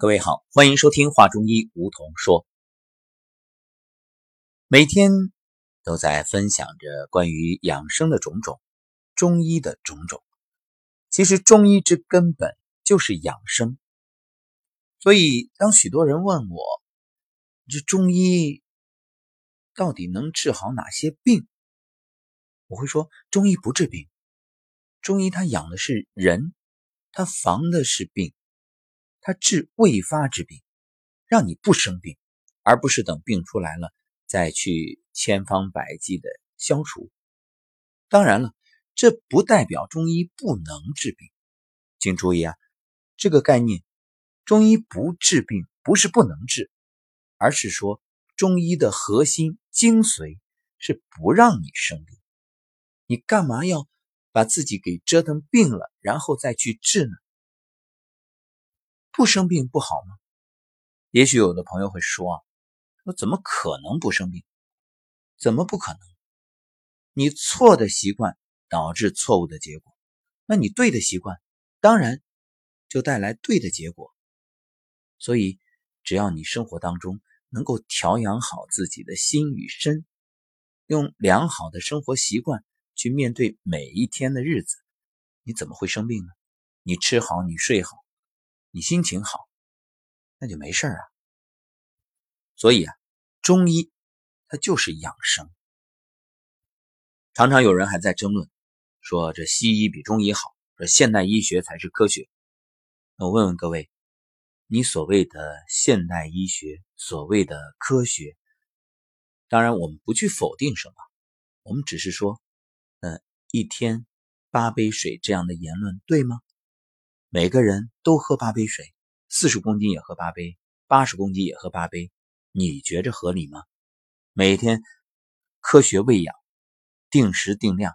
各位好，欢迎收听《话中医》，梧桐说。每天都在分享着关于养生的种种，中医的种种。其实中医之根本就是养生。所以，当许多人问我，这中医到底能治好哪些病？我会说，中医不治病，中医它养的是人，它防的是病。它治未发之病，让你不生病，而不是等病出来了再去千方百计的消除。当然了，这不代表中医不能治病。请注意啊，这个概念，中医不治病不是不能治，而是说中医的核心精髓是不让你生病。你干嘛要把自己给折腾病了，然后再去治呢？不生病不好吗？也许有的朋友会说：“啊，说怎么可能不生病？怎么不可能？你错的习惯导致错误的结果，那你对的习惯当然就带来对的结果。所以，只要你生活当中能够调养好自己的心与身，用良好的生活习惯去面对每一天的日子，你怎么会生病呢？你吃好，你睡好。”你心情好，那就没事啊。所以啊，中医它就是养生。常常有人还在争论，说这西医比中医好，说现代医学才是科学。那我问问各位，你所谓的现代医学，所谓的科学，当然我们不去否定什么，我们只是说，呃，一天八杯水这样的言论对吗？每个人都喝八杯水，四十公斤也喝八杯，八十公斤也喝八杯，你觉着合理吗？每天科学喂养，定时定量，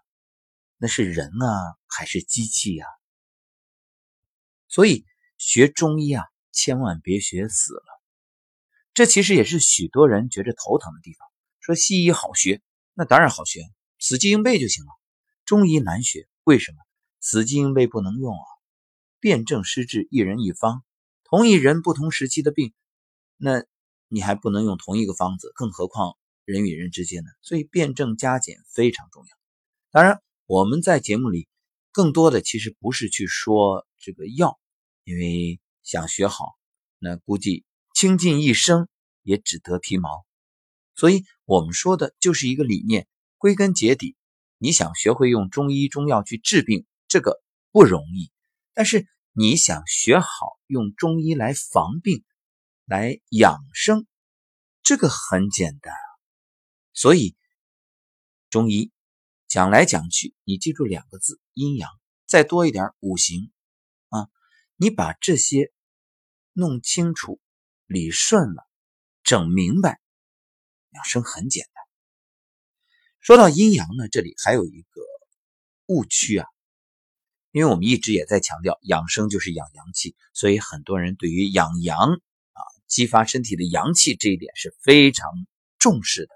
那是人啊还是机器呀？所以学中医啊，千万别学死了。这其实也是许多人觉着头疼的地方。说西医好学，那当然好学，死记硬背就行了。中医难学，为什么？死记硬背不能用啊。辨证施治，一人一方，同一人不同时期的病，那你还不能用同一个方子，更何况人与人之间呢？所以辨证加减非常重要。当然，我们在节目里更多的其实不是去说这个药，因为想学好，那估计倾尽一生也只得皮毛。所以我们说的就是一个理念，归根结底，你想学会用中医中药去治病，这个不容易。但是你想学好用中医来防病、来养生，这个很简单啊。所以中医讲来讲去，你记住两个字：阴阳，再多一点五行啊。你把这些弄清楚、理顺了、整明白，养生很简单。说到阴阳呢，这里还有一个误区啊。因为我们一直也在强调养生就是养阳气，所以很多人对于养阳啊、激发身体的阳气这一点是非常重视的。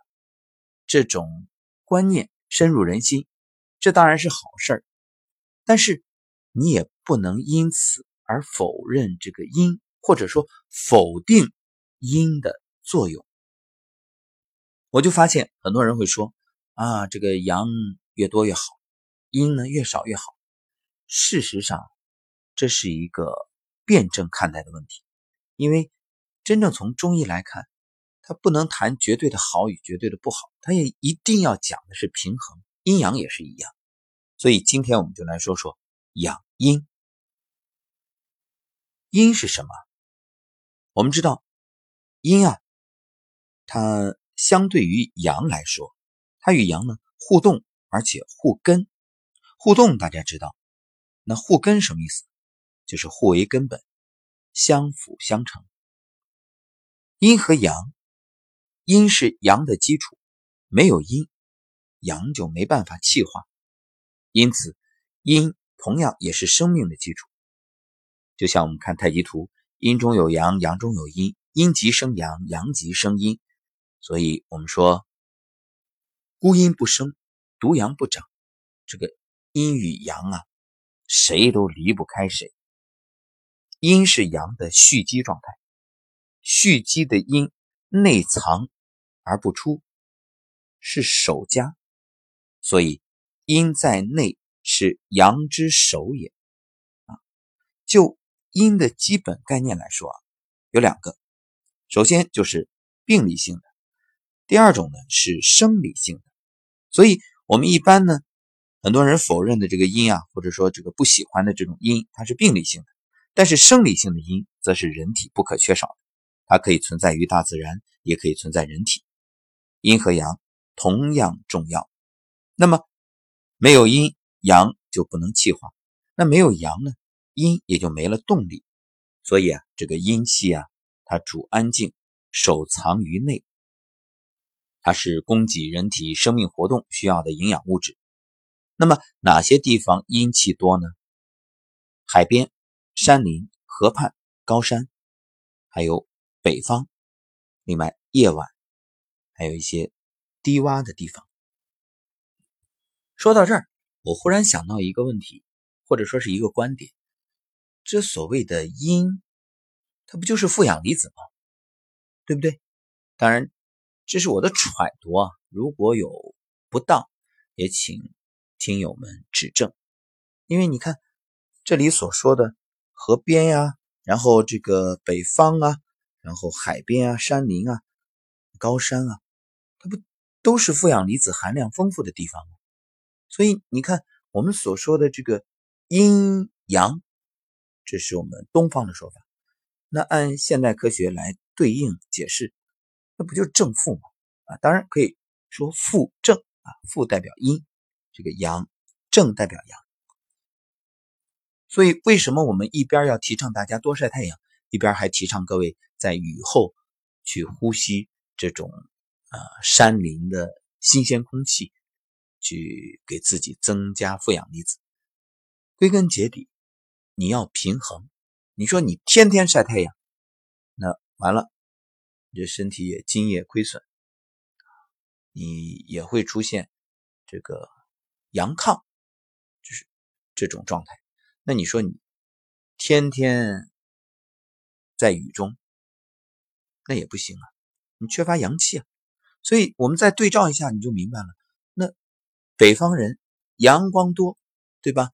这种观念深入人心，这当然是好事儿。但是你也不能因此而否认这个阴，或者说否定阴的作用。我就发现很多人会说啊，这个阳越多越好，阴呢越少越好。事实上，这是一个辩证看待的问题，因为真正从中医来看，它不能谈绝对的好与绝对的不好，它也一定要讲的是平衡，阴阳也是一样。所以今天我们就来说说养阴。阴是什么？我们知道，阴啊，它相对于阳来说，它与阳呢互动，而且互根。互动大家知道。那互根什么意思？就是互为根本，相辅相成。阴和阳，阴是阳的基础，没有阴，阳就没办法气化。因此，阴同样也是生命的基础。就像我们看太极图，阴中有阳，阳中有阴，阴极生阳，阳极生阴。所以我们说，孤阴不生，独阳不长。这个阴与阳啊。谁都离不开谁。阴是阳的蓄积状态，蓄积的阴内藏而不出，是守家，所以阴在内是阳之守也。啊，就阴的基本概念来说啊，有两个，首先就是病理性的，第二种呢是生理性的。所以我们一般呢。很多人否认的这个阴啊，或者说这个不喜欢的这种阴，它是病理性的；但是生理性的阴，则是人体不可缺少的。它可以存在于大自然，也可以存在人体。阴和阳同样重要。那么没有阴，阳就不能气化；那没有阳呢，阴也就没了动力。所以啊，这个阴气啊，它主安静，守藏于内，它是供给人体生命活动需要的营养物质。那么哪些地方阴气多呢？海边、山林、河畔、高山，还有北方。另外，夜晚还有一些低洼的地方。说到这儿，我忽然想到一个问题，或者说是一个观点：这所谓的阴，它不就是负氧离子吗？对不对？当然，这是我的揣度啊。如果有不当，也请。听友们指正，因为你看这里所说的河边呀，然后这个北方啊，然后海边啊、山林啊、高山啊，它不都是负氧离子含量丰富的地方吗？所以你看我们所说的这个阴阳，这是我们东方的说法。那按现代科学来对应解释，那不就是正负吗？啊，当然可以说负正啊，负代表阴。这个阳正代表阳，所以为什么我们一边要提倡大家多晒太阳，一边还提倡各位在雨后去呼吸这种啊山林的新鲜空气，去给自己增加负氧离子？归根结底，你要平衡。你说你天天晒太阳，那完了，你这身体也津液亏损，你也会出现这个。阳亢就是这种状态，那你说你天天在雨中，那也不行啊，你缺乏阳气啊。所以我们再对照一下，你就明白了。那北方人阳光多，对吧？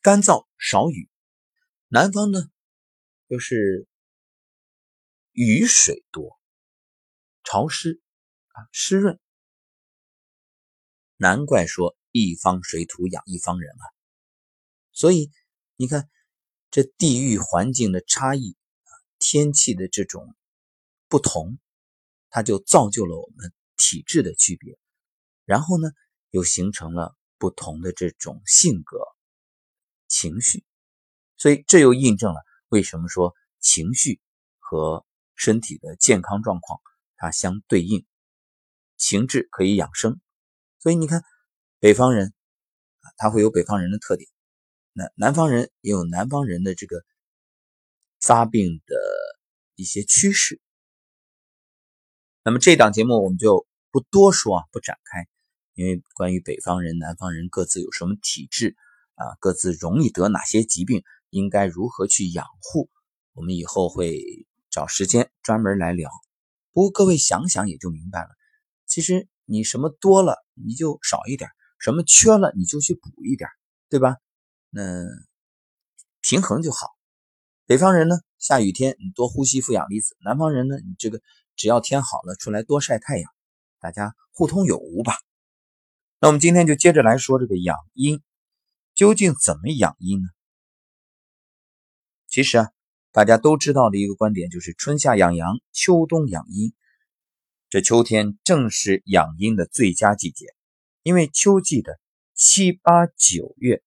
干燥少雨，南方呢又是雨水多，潮湿啊湿润，难怪说。一方水土养一方人啊，所以你看这地域环境的差异，天气的这种不同，它就造就了我们体质的区别，然后呢，又形成了不同的这种性格、情绪，所以这又印证了为什么说情绪和身体的健康状况它相对应，情志可以养生，所以你看。北方人啊，他会有北方人的特点，那南方人也有南方人的这个发病的一些趋势。那么这档节目我们就不多说啊，不展开，因为关于北方人、南方人各自有什么体质啊，各自容易得哪些疾病，应该如何去养护，我们以后会找时间专门来聊。不过各位想想也就明白了，其实你什么多了，你就少一点。什么缺了你就去补一点，对吧？那平衡就好。北方人呢，下雨天你多呼吸负氧离子；南方人呢，你这个只要天好了出来多晒太阳，大家互通有无吧。那我们今天就接着来说这个养阴，究竟怎么养阴呢？其实啊，大家都知道的一个观点就是春夏养阳，秋冬养阴。这秋天正是养阴的最佳季节。因为秋季的七八九月，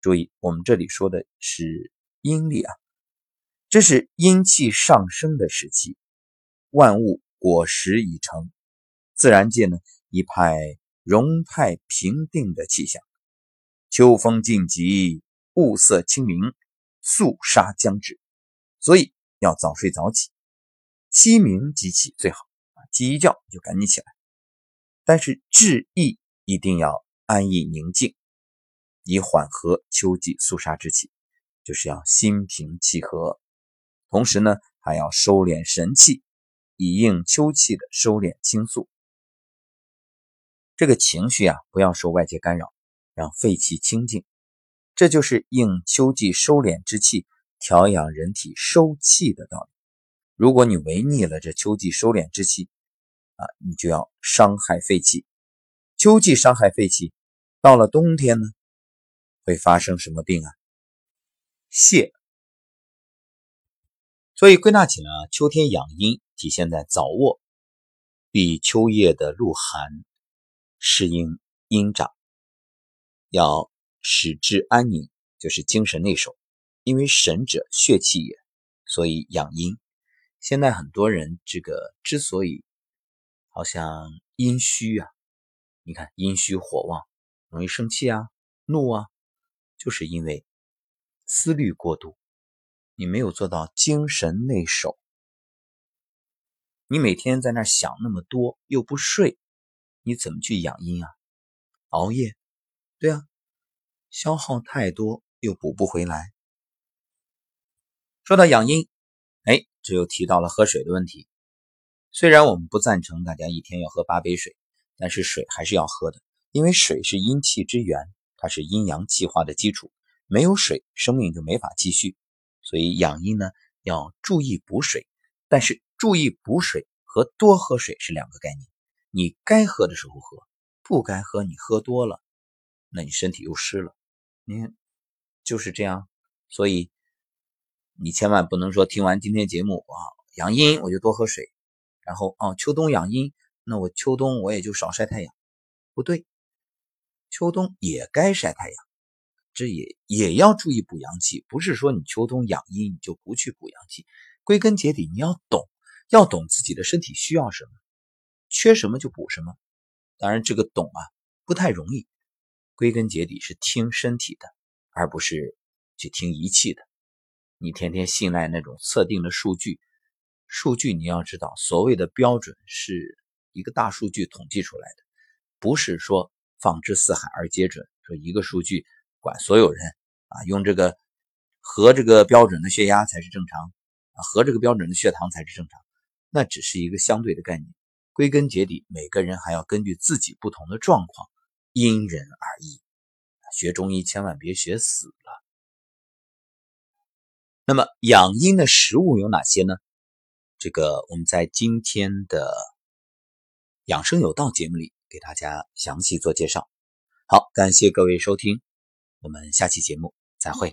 注意我们这里说的是阴历啊，这是阴气上升的时期，万物果实已成，自然界呢一派荣泰平定的气象，秋风尽急，物色清明，肃杀将至，所以要早睡早起，鸡鸣即起最好啊，鸡一叫就赶紧起来，但是治疫。一定要安逸宁静，以缓和秋季肃杀之气。就是要心平气和，同时呢还要收敛神气，以应秋气的收敛清肃。这个情绪啊，不要受外界干扰，让肺气清净，这就是应秋季收敛之气，调养人体收气的道理。如果你违逆了这秋季收敛之气，啊，你就要伤害肺气。秋季伤害肺气，到了冬天呢，会发生什么病啊？泻。所以归纳起来，秋天养阴体现在早卧，避秋夜的露寒，适应阴长，要使之安宁，就是精神内守。因为神者血气也，所以养阴。现在很多人这个之所以好像阴虚啊，你看阴虚火旺，容易生气啊、怒啊，就是因为思虑过度，你没有做到精神内守。你每天在那想那么多又不睡，你怎么去养阴啊？熬夜，对啊，消耗太多又补不回来。说到养阴。哎，这又提到了喝水的问题。虽然我们不赞成大家一天要喝八杯水，但是水还是要喝的，因为水是阴气之源，它是阴阳气化的基础。没有水，生命就没法继续。所以养阴呢，要注意补水。但是注意补水和多喝水是两个概念。你该喝的时候喝，不该喝你喝多了，那你身体又湿了。你就是这样。所以。你千万不能说听完今天节目啊，养阴我就多喝水，然后哦秋冬养阴，那我秋冬我也就少晒太阳，不对，秋冬也该晒太阳，这也也要注意补阳气，不是说你秋冬养阴你就不去补阳气，归根结底你要懂，要懂自己的身体需要什么，缺什么就补什么，当然这个懂啊不太容易，归根结底是听身体的，而不是去听仪器的。你天天信赖那种测定的数据，数据你要知道，所谓的标准是一个大数据统计出来的，不是说放之四海而皆准，说一个数据管所有人啊，用这个和这个标准的血压才是正常啊，和这个标准的血糖才是正常，那只是一个相对的概念，归根结底，每个人还要根据自己不同的状况，因人而异。学中医千万别学死了。那么养阴的食物有哪些呢？这个我们在今天的养生有道节目里给大家详细做介绍。好，感谢各位收听，我们下期节目再会。